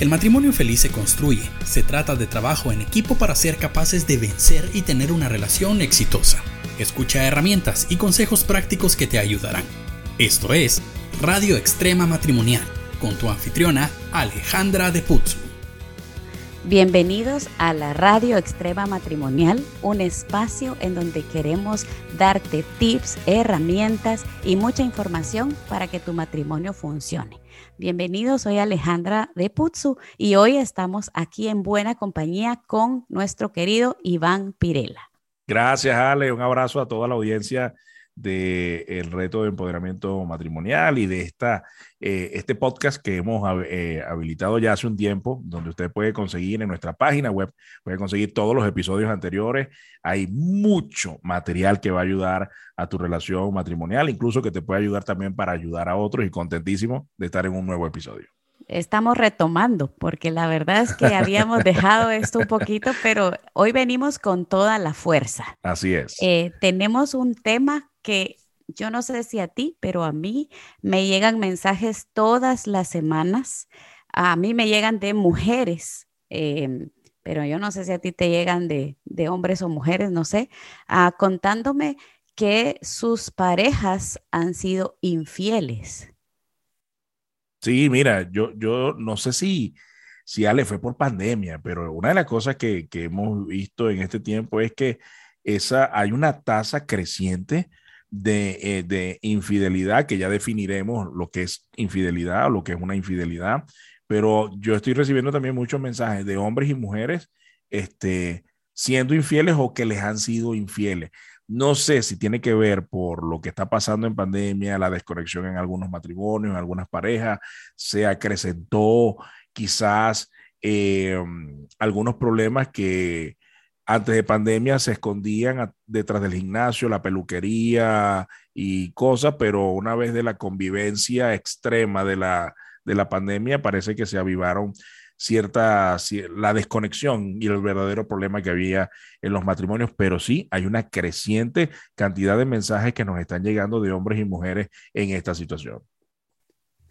El matrimonio feliz se construye. Se trata de trabajo en equipo para ser capaces de vencer y tener una relación exitosa. Escucha herramientas y consejos prácticos que te ayudarán. Esto es Radio Extrema Matrimonial con tu anfitriona Alejandra de Putzu. Bienvenidos a la Radio Extrema Matrimonial, un espacio en donde queremos darte tips, herramientas y mucha información para que tu matrimonio funcione. Bienvenidos, soy Alejandra de Putzu y hoy estamos aquí en buena compañía con nuestro querido Iván Pirela. Gracias, Ale. Un abrazo a toda la audiencia del reto de empoderamiento matrimonial y de esta, eh, este podcast que hemos eh, habilitado ya hace un tiempo, donde usted puede conseguir en nuestra página web, puede conseguir todos los episodios anteriores. Hay mucho material que va a ayudar a tu relación matrimonial, incluso que te puede ayudar también para ayudar a otros y contentísimo de estar en un nuevo episodio estamos retomando, porque la verdad es que habíamos dejado esto un poquito, pero hoy venimos con toda la fuerza. Así es. Eh, tenemos un tema que yo no sé si a ti, pero a mí me llegan mensajes todas las semanas. A mí me llegan de mujeres, em, pero yo no sé si a ti te llegan de, hombres o mujeres, no sé, ah, contándome que sus parejas han sido infieles. Sí, mira, yo, yo no sé si, si Ale fue por pandemia, pero una de las cosas que, que hemos visto en este tiempo es que esa, hay una tasa creciente eh, de, infidelidad, que ya definiremos lo que es infidelidad o lo que es una infidelidad, pero yo estoy recibiendo también muchos mensajes de hombres y mujeres este, siendo infieles o que les han sido infieles. No sé si tiene que ver por lo que está pasando en pandemia, la desconexión en algunos matrimonios, en algunas parejas, se acrecentó quizás eh, algunos problemas que antes de pandemia se escondían detrás del gimnasio, la peluquería y cosas, pero una vez de la convivencia extrema de la, de la pandemia, parece que se avivaron cierta, la desconexión y el verdadero problema que había en los matrimonios, pero sí hay una creciente cantidad de mensajes que nos están llegando de hombres y mujeres en esta situación.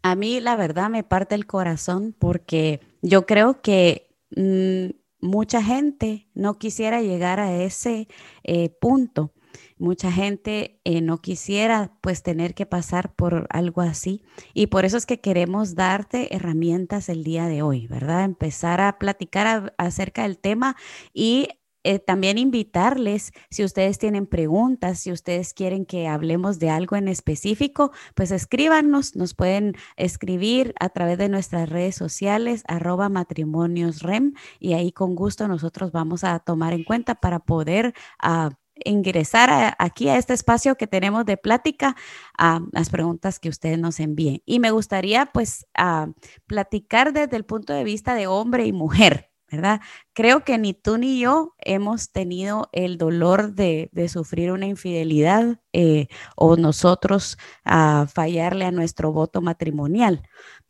A mí la verdad me parte el corazón porque yo creo que mm, mucha gente no quisiera llegar a ese eh, punto. Mucha gente eh, no quisiera pues tener que pasar por algo así y por eso es que queremos darte herramientas el día de hoy, ¿verdad? Empezar a platicar acerca del tema y eh, también invitarles, si ustedes tienen preguntas, si ustedes quieren que hablemos de algo en específico, pues escríbanos, nos pueden escribir a través de nuestras redes sociales, arroba matrimoniosrem, y ahí con gusto nosotros vamos a tomar en cuenta para poder... Ah, ingresar aquí a este espacio que tenemos de plática a las preguntas que ustedes nos envíen. Y me gustaría pues a platicar desde el punto de vista de hombre y mujer, ¿verdad? Creo que ni tú ni yo hemos tenido el dolor de, sufrir una infidelidad eh, o nosotros a fallarle a nuestro voto matrimonial,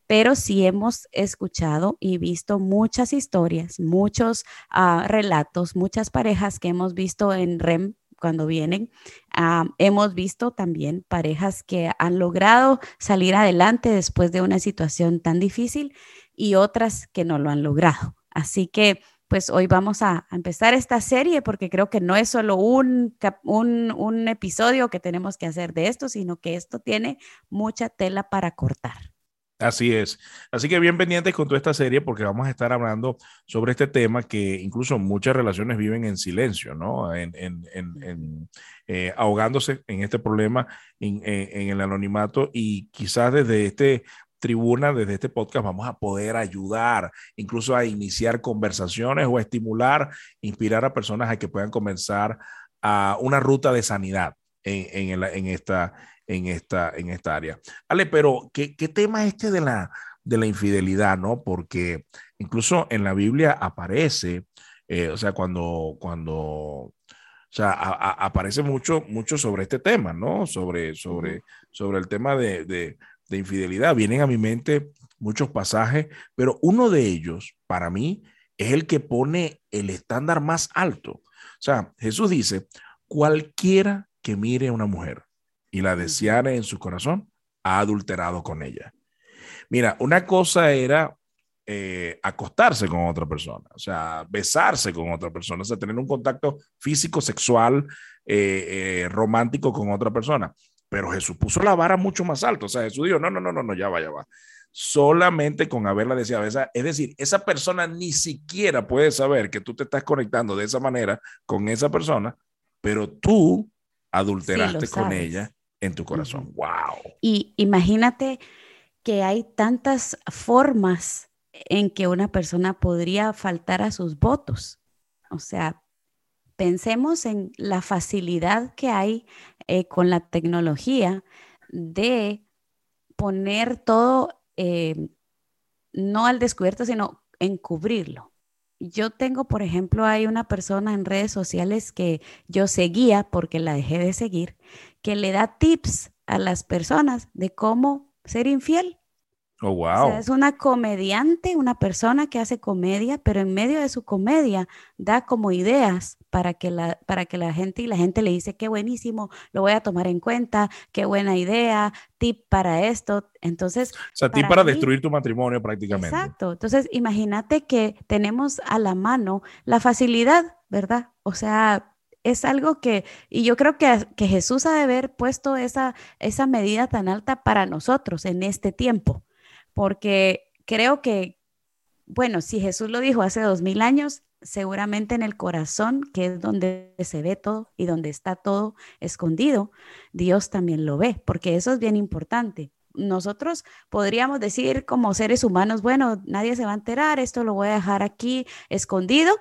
pero sí hemos escuchado y visto muchas historias, muchos ah, relatos, muchas parejas que hemos visto en REM cuando vienen. Ah, hemos visto también parejas que han logrado salir adelante después de una situación tan difícil y otras que no lo han logrado. Así que pues hoy vamos a, empezar esta serie porque creo que no es solo un, un, episodio que tenemos que hacer de esto, sino que esto tiene mucha tela para cortar. Así es. Así que bien pendientes con toda esta serie porque vamos a estar hablando sobre este tema que incluso muchas relaciones viven en silencio, ¿no? En, eh, ahogándose en este problema en, en, el anonimato y quizás desde este tribuna, desde este podcast, vamos a poder ayudar, incluso a iniciar conversaciones o estimular, inspirar a personas a que puedan comenzar a una ruta de sanidad en, en, esta, en, esta, en esta área. Ale, pero ¿qué, qué tema es este de la, de la infidelidad, no? Porque incluso en la Biblia aparece, eh, o sea, cuando, cuando, o sea, aparece mucho, mucho sobre este tema, ¿no? Sobre, sobre, sobre el tema de, de infidelidad. Vienen a mi mente muchos pasajes, pero uno de ellos, para mí, es el que pone el estándar más alto. O sea, Jesús dice, cualquiera que mire a una mujer y la deseare en su corazón, ha adulterado con ella. Mira, una cosa era eh, acostarse con otra persona, o sea, besarse con otra persona, o sea, tener un contacto físico, sexual, eh, eh, romántico con otra persona. Pero Jesús puso la vara mucho más alto, o sea, Jesús dijo, no, no, no, no, no, ya va, ya va. Solamente con haberla deseado. es decir, esa persona ni siquiera puede saber que tú te estás conectando de esa manera con esa persona, pero tú adulteraste con ella en tu corazón. ¡Wow! Y imagínate que hay tantas formas en que una persona podría faltar a sus votos. O sea, pensemos en la facilidad que hay eh, con la tecnología de poner todo, eh, no al descubierto, sino encubrirlo. Yo tengo, por ejemplo, hay una persona en redes sociales que yo seguía porque la dejé de seguir, que le da tips a las personas de cómo ser infiel. Oh, wow. es una comediante, una persona que hace comedia, pero en medio de su comedia da como ideas para que la, para que la gente y la gente le dice, qué buenísimo, lo voy a tomar en cuenta, qué buena idea, tip para esto. Entonces. O sea, tip para destruir tu matrimonio prácticamente. Exacto. Entonces, imagínate que tenemos a la mano la facilidad, ¿verdad? O sea, es algo que, y yo creo que, que Jesús ha de haber puesto esa, esa medida tan alta para nosotros en este tiempo porque creo que, bueno, si Jesús lo dijo hace dos mil años, seguramente en el corazón, que es donde se ve todo y donde está todo escondido, Dios también lo ve, porque eso es bien importante. Nosotros podríamos decir como seres humanos, bueno, nadie se va a enterar, esto lo voy a dejar aquí escondido,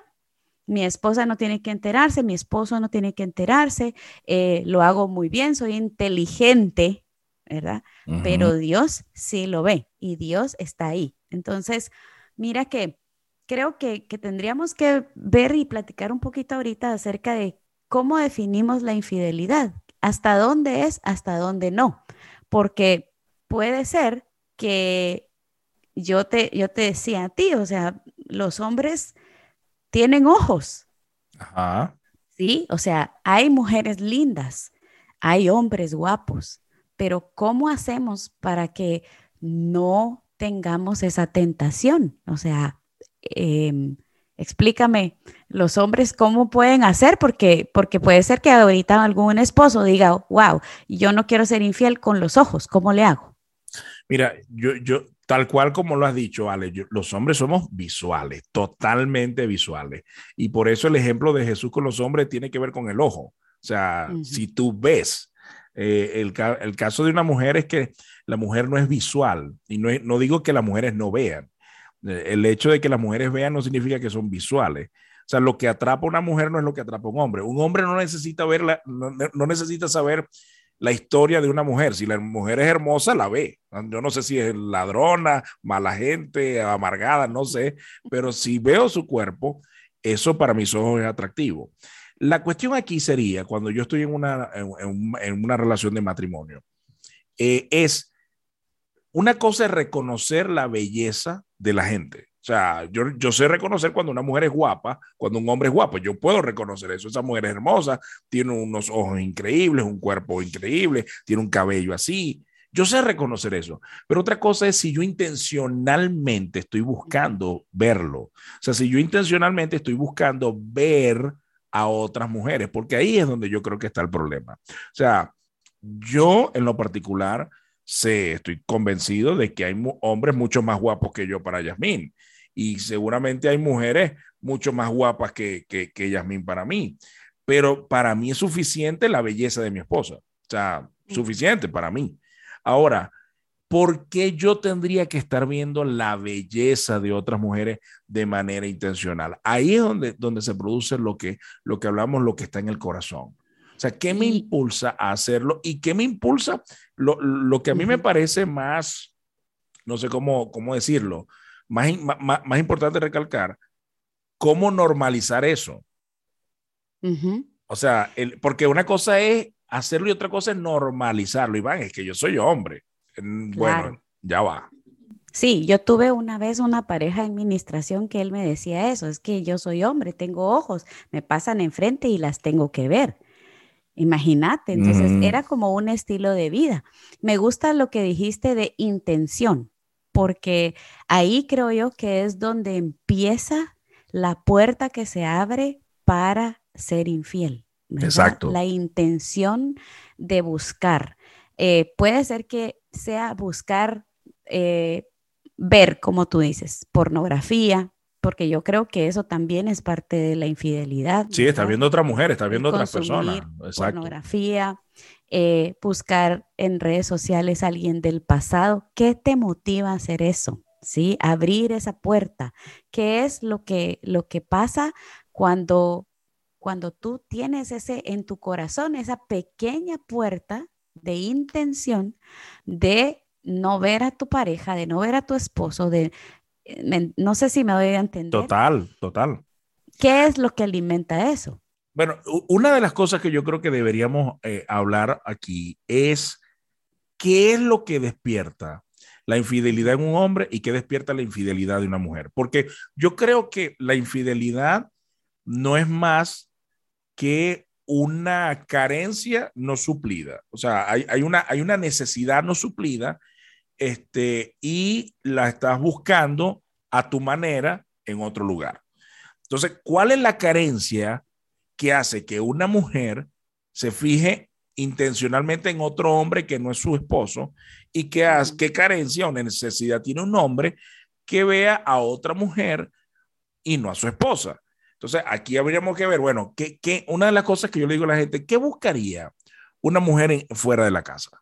mi esposa no tiene que enterarse, mi esposo no tiene que enterarse, eh, lo hago muy bien, soy inteligente, ¿verdad? Pero Dios sí lo ve y Dios está ahí. Entonces, mira que creo que, tendríamos que ver y platicar un poquito ahorita acerca de cómo definimos la infidelidad, hasta dónde es, hasta dónde no, porque puede ser que yo te, yo te decía a ti, o sea, los hombres tienen ojos. Ajá. Sí, o sea, hay mujeres lindas, hay hombres guapos, pero ¿cómo hacemos para que no tengamos esa tentación? O sea, em, explícame, los hombres, ¿cómo pueden hacer? Porque, porque puede ser que ahorita algún esposo diga, wow, yo no quiero ser infiel con los ojos, ¿cómo le hago? Mira, yo, yo, tal cual como lo has dicho, Ale, los hombres somos visuales, totalmente visuales. Y por eso el ejemplo de Jesús con los hombres tiene que ver con el ojo. O sea, si tú ves, eh, el, caso de una mujer es que la mujer no es visual y no, no digo que las mujeres no vean. Eh, el hecho de que las mujeres vean no significa que son visuales. O sea, lo que atrapa a una mujer no es lo que atrapa a un hombre. Un hombre no necesita verla, no, no necesita saber la historia de una mujer. Si la mujer es hermosa, la ve. Yo no sé si es ladrona, mala gente, amargada, no sé, pero si veo su cuerpo, eso para mis ojos es atractivo. La cuestión aquí sería, cuando yo estoy en una, en, una relación de matrimonio, eh, es una cosa es reconocer la belleza de la gente. O sea, yo, yo sé reconocer cuando una mujer es guapa, cuando un hombre es guapo. Yo puedo reconocer eso. Esa mujer es hermosa, tiene unos ojos increíbles, un cuerpo increíble, tiene un cabello así. Yo sé reconocer eso, pero otra cosa es si yo intencionalmente estoy buscando verlo. O sea, si yo intencionalmente estoy buscando ver a otras mujeres, porque ahí es donde yo creo que está el problema. O sea, yo en lo particular sé, estoy convencido de que hay hombres mucho más guapos que yo para Yasmín y seguramente hay mujeres mucho más guapas que, que, que Yasmín para mí, pero para mí es suficiente la belleza de mi esposa, o sea, suficiente para mí. Ahora, ¿por qué yo tendría que estar viendo la belleza de otras mujeres de manera intencional? Ahí es donde, donde se produce lo que, lo que hablamos, lo que está en el corazón. O sea, ¿qué me impulsa a hacerlo? ¿Y qué me impulsa? Lo, lo que a mí me parece más, no sé cómo, cómo decirlo, más, más, más importante recalcar, cómo normalizar eso. O sea, el, porque una cosa es hacerlo y otra cosa es normalizarlo. Iván, es que yo soy hombre. Bueno, ya va. Sí, yo tuve una vez una pareja en administración que él me decía eso, es que yo soy hombre, tengo ojos, me pasan enfrente y las tengo que ver. Imagínate, entonces era como un estilo de vida. Me gusta lo que dijiste de intención, porque ahí creo yo que es donde empieza la puerta que se abre para ser infiel. Exacto. La intención de buscar. Eh, puede ser que sea buscar eh, ver, como tú dices, pornografía, porque yo creo que eso también es parte de la infidelidad. Sí, está viendo otra mujer, está viendo otras personas. Pornografía, eh, buscar en redes sociales a alguien del pasado. ¿Qué te motiva a hacer eso? ¿Sí? Abrir esa puerta. ¿Qué es lo que, lo que pasa cuando, cuando tú tienes ese en tu corazón, esa pequeña puerta de intención de no ver a tu pareja, de no ver a tu esposo, de eh, no sé si me doy a entender. Total, total. ¿Qué es lo que alimenta eso? Bueno, una de las cosas que yo creo que deberíamos eh, hablar aquí es qué es lo que despierta la infidelidad en un hombre y qué despierta la infidelidad de una mujer. Porque yo creo que la infidelidad no es más que una carencia no suplida. O sea, hay, una, hay una necesidad no suplida este, y la estás buscando a tu manera en otro lugar. Entonces, ¿cuál es la carencia que hace que una mujer se fije intencionalmente en otro hombre que no es su esposo y que hace, qué carencia o necesidad tiene un hombre que vea a otra mujer y no a su esposa? Entonces, aquí habríamos que ver, bueno, ¿qué, una de las cosas que yo le digo a la gente, ¿qué buscaría una mujer fuera de la casa?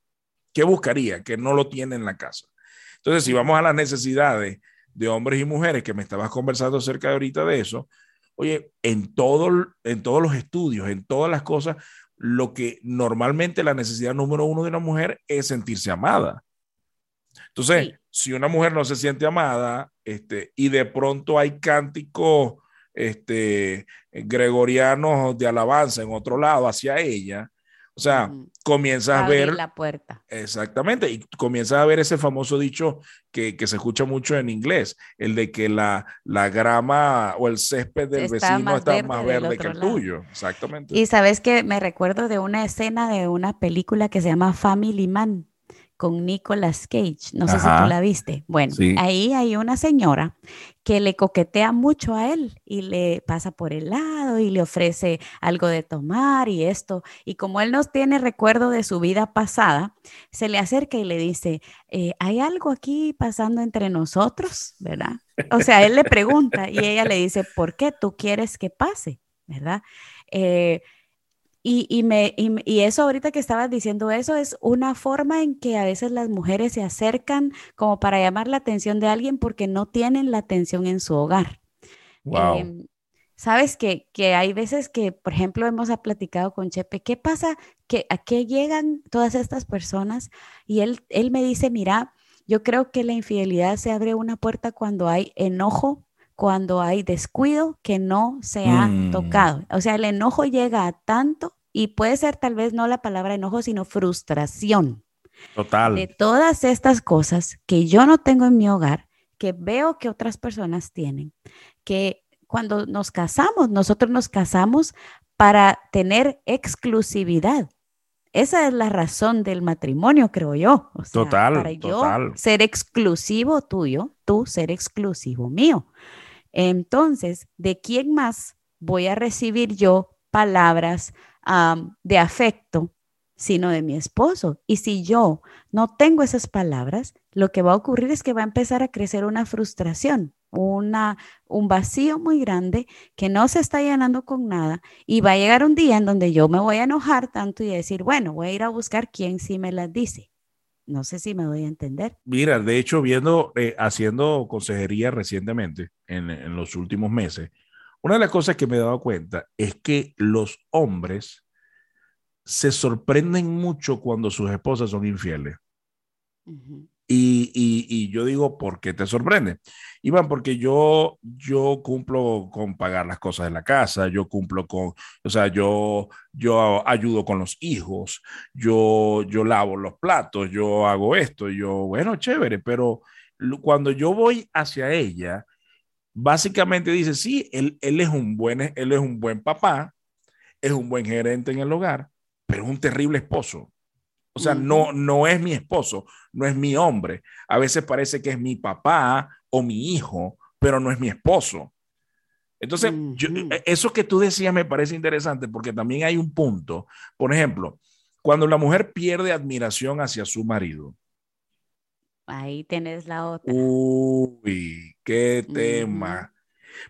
¿Qué buscaría que no lo tiene en la casa? Entonces, si vamos a las necesidades de hombres y mujeres, que me estabas conversando acerca de ahorita de eso, oye, en, todo, en todos los estudios, en todas las cosas, lo que normalmente la necesidad número uno de una mujer es sentirse amada. Entonces, si una mujer no se siente amada, este, y de pronto hay cánticos este, gregorianos de alabanza en otro lado hacia ella, o sea, comienzas a ver... la puerta. Exactamente, y comienzas a ver ese famoso dicho que, se escucha mucho en inglés, el de que la, la grama o el césped del vecino está más verde que el tuyo. Exactamente. Y sabes que me recuerdo de una escena de una película que se llama Family Man con Nicolas Cage. No sé si tú la viste. Bueno, ahí hay una señora que le coquetea mucho a él y le pasa por el lado y le ofrece algo de tomar y esto. Y como él no tiene recuerdo de su vida pasada, se le acerca y le dice, eh, ¿hay algo aquí pasando entre nosotros? ¿Verdad? O sea, él le pregunta y ella le dice, ¿por qué tú quieres que pase? ¿Verdad? Eh, y, me, y, eso ahorita que estabas diciendo eso es una forma en que a veces las mujeres se acercan como para llamar la atención de alguien porque no tienen la atención en su hogar. Em, Sabes que, que, hay veces que, por ejemplo, hemos platicado con Chepe, ¿qué pasa? que ¿A qué llegan todas estas personas? Y él, él me dice, mira, yo creo que la infidelidad se abre una puerta cuando hay enojo, cuando hay descuido que no se ha mm. tocado. O sea, el enojo llega a tanto y puede ser tal vez no la palabra enojo, sino frustración. Total. De todas estas cosas que yo no tengo en mi hogar, que veo que otras personas tienen, que cuando nos casamos, nosotros nos casamos para tener exclusividad. Esa es la razón del matrimonio, creo yo. total. Para yo ser exclusivo tuyo, tú ser exclusivo mío. Entonces, ¿de quién más voy a recibir yo palabras, de afecto, sino de mi esposo. Y si yo no tengo esas palabras, lo que va a ocurrir es que va a empezar a crecer una frustración, una, un vacío muy grande que no se está llenando con nada y va a llegar un día en donde yo me voy a enojar tanto y decir, bueno, voy a ir a buscar quién sí me las dice. No sé si me doy a entender. Mira, de hecho, viendo, eh, haciendo consejería recientemente, en, en los últimos meses, una de las cosas que me he dado cuenta es que los hombres se sorprenden mucho cuando sus esposas son infieles. Y, yo digo, ¿por qué te sorprende? Iván, porque yo, yo cumplo con pagar las cosas de la casa, yo cumplo con, o sea, yo, yo ayudo con los hijos, yo, yo lavo los platos, yo hago esto, yo, bueno, chévere, pero cuando yo voy hacia ella, básicamente dice, sí, él, él, es un buen, él es un buen papá, es un buen gerente en el hogar, pero es un terrible esposo. O sea, no, no es mi esposo, no es mi hombre. A veces parece que es mi papá o mi hijo, pero no es mi esposo. Entonces, e, eso que tú decías me parece interesante porque también hay un punto. Por ejemplo, cuando la mujer pierde admiración hacia su marido. Ahí tenés la otra. Uy, qué tema.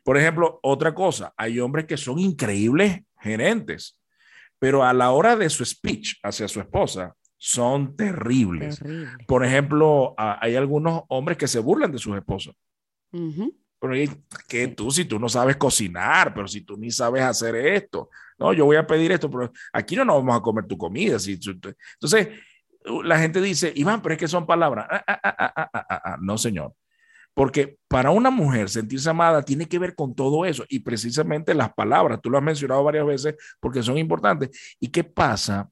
Por ejemplo, otra cosa, hay hombres que son increíbles gerentes, pero a la hora de su speech hacia su esposa, son terribles. Por ejemplo, hay algunos hombres que se burlan de sus esposas. Pero que tú, si tú no sabes cocinar, pero si tú ni sabes hacer esto, no, yo voy a pedir esto, pero aquí no nos vamos a comer tu comida. Si entonces, la gente dice, Iván, pero es que son palabras. Ah, ah, ah, no, señor. Porque para una mujer sentirse amada tiene que ver con todo eso y precisamente las palabras, tú lo has mencionado varias veces porque son importantes. ¿Y qué pasa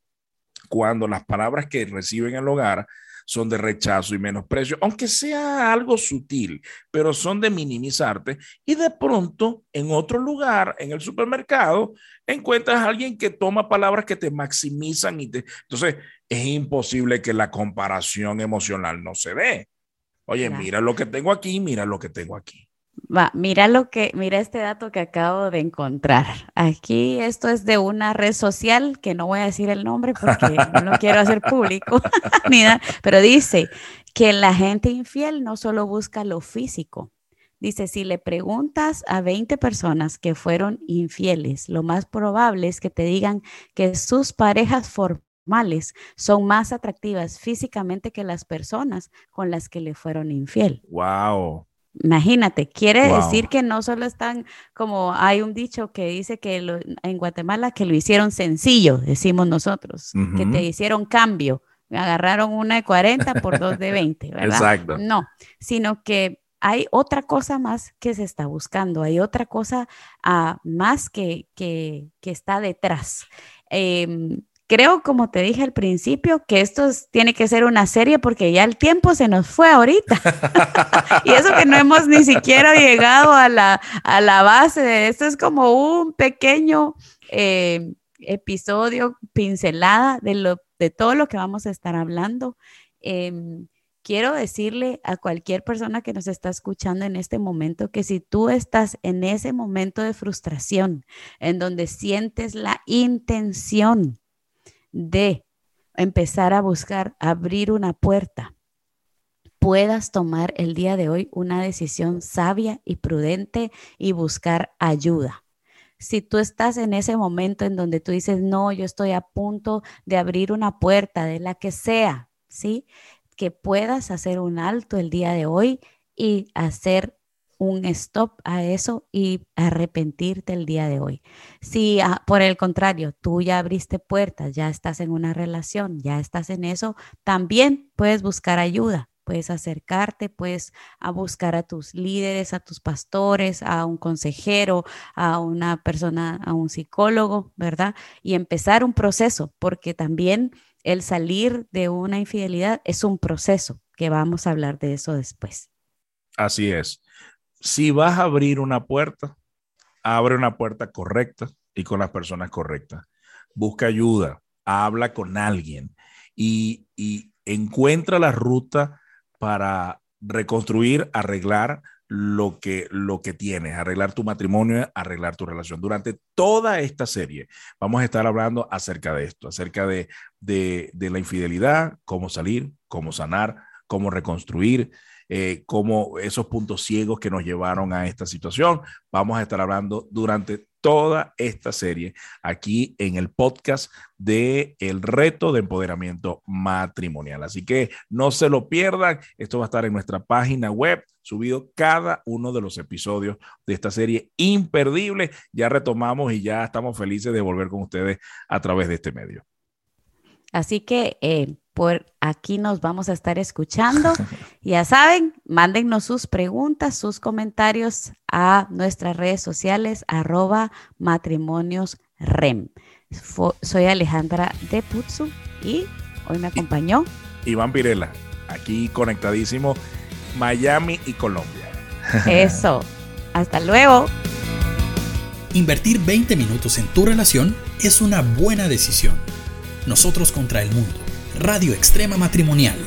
cuando las palabras que reciben en el hogar son de rechazo y menosprecio, aunque sea algo sutil, pero son de minimizarte y de pronto en otro lugar, en el supermercado, encuentras a alguien que toma palabras que te maximizan y te... Entonces, es imposible que la comparación emocional no se dé. Oye, mira lo que tengo aquí, mira lo que tengo aquí. Mira lo que, mira este dato que acabo de encontrar. Aquí esto es de una red social que no voy a decir el nombre porque no lo quiero hacer público, ni pero dice que la gente infiel no solo busca lo físico. Dice, si le preguntas a 20 personas que fueron infieles, lo más probable es que te digan que sus parejas formales son más atractivas físicamente que las personas con las que le fueron infiel. Wow. Imagínate, quiere decir que no solo están como hay un dicho que dice que en Guatemala que lo hicieron sencillo, decimos nosotros, que te hicieron cambio, agarraron una de 40 por dos de 20, ¿verdad? Exacto. No, sino que hay otra cosa más que se está buscando, hay otra cosa uh, más que, que, que, está detrás. Eh, creo, como te dije al principio, que esto tiene que ser una serie porque ya el tiempo se nos fue ahorita. y eso que no hemos ni siquiera llegado a la, a la base esto es como un pequeño eh, episodio, pincelada de, lo, de todo lo que vamos a estar hablando. Em, quiero decirle a cualquier persona que nos está escuchando en este momento que si tú estás en ese momento de frustración, en donde sientes la intención de empezar a buscar abrir una puerta, puedas tomar el día de hoy una decisión sabia y prudente y buscar ayuda. Si tú estás en ese momento en donde tú dices, no, yo estoy a punto de abrir una puerta de la que sea, ¿sí? Que puedas hacer un alto el día de hoy y hacer un stop a eso y arrepentirte el día de hoy. Si ah, por el contrario, tú ya abriste puertas, ya estás en una relación, ya estás en eso, también puedes buscar ayuda. Puedes acercarte, puedes a buscar a tus líderes, a tus pastores, a un consejero, a una persona, a un psicólogo, ¿verdad? Y empezar un proceso, porque también el salir de una infidelidad es un proceso, que vamos a hablar de eso después. Así es si vas a abrir una puerta, abre una puerta correcta y con las personas correctas. Busca ayuda, habla con alguien y, encuentra la ruta para reconstruir, arreglar lo que, lo que tienes, arreglar tu matrimonio, arreglar tu relación. Durante toda esta serie vamos a estar hablando acerca de esto, acerca de, de la infidelidad, cómo salir, cómo sanar, cómo reconstruir, eh, como esos puntos ciegos que nos llevaron a esta situación. Vamos a estar hablando durante toda esta serie aquí en el podcast de El reto de empoderamiento matrimonial. Así que no se lo pierdan. Esto va a estar en nuestra página web subido cada uno de los episodios de esta serie imperdible. Ya retomamos y ya estamos felices de volver con ustedes a través de este medio. Así que eh, por aquí nos vamos a estar escuchando. ya saben, mándennos sus preguntas, sus comentarios a nuestras redes sociales, arroba matrimonios rem. soy Alejandra de Putsu y hoy me acompañó Iván Pirela, aquí conectadísimo, Miami y Colombia. Eso. Hasta luego. Invertir 20 minutos en tu relación es una buena decisión. Nosotros contra el mundo. Radio Extrema Matrimonial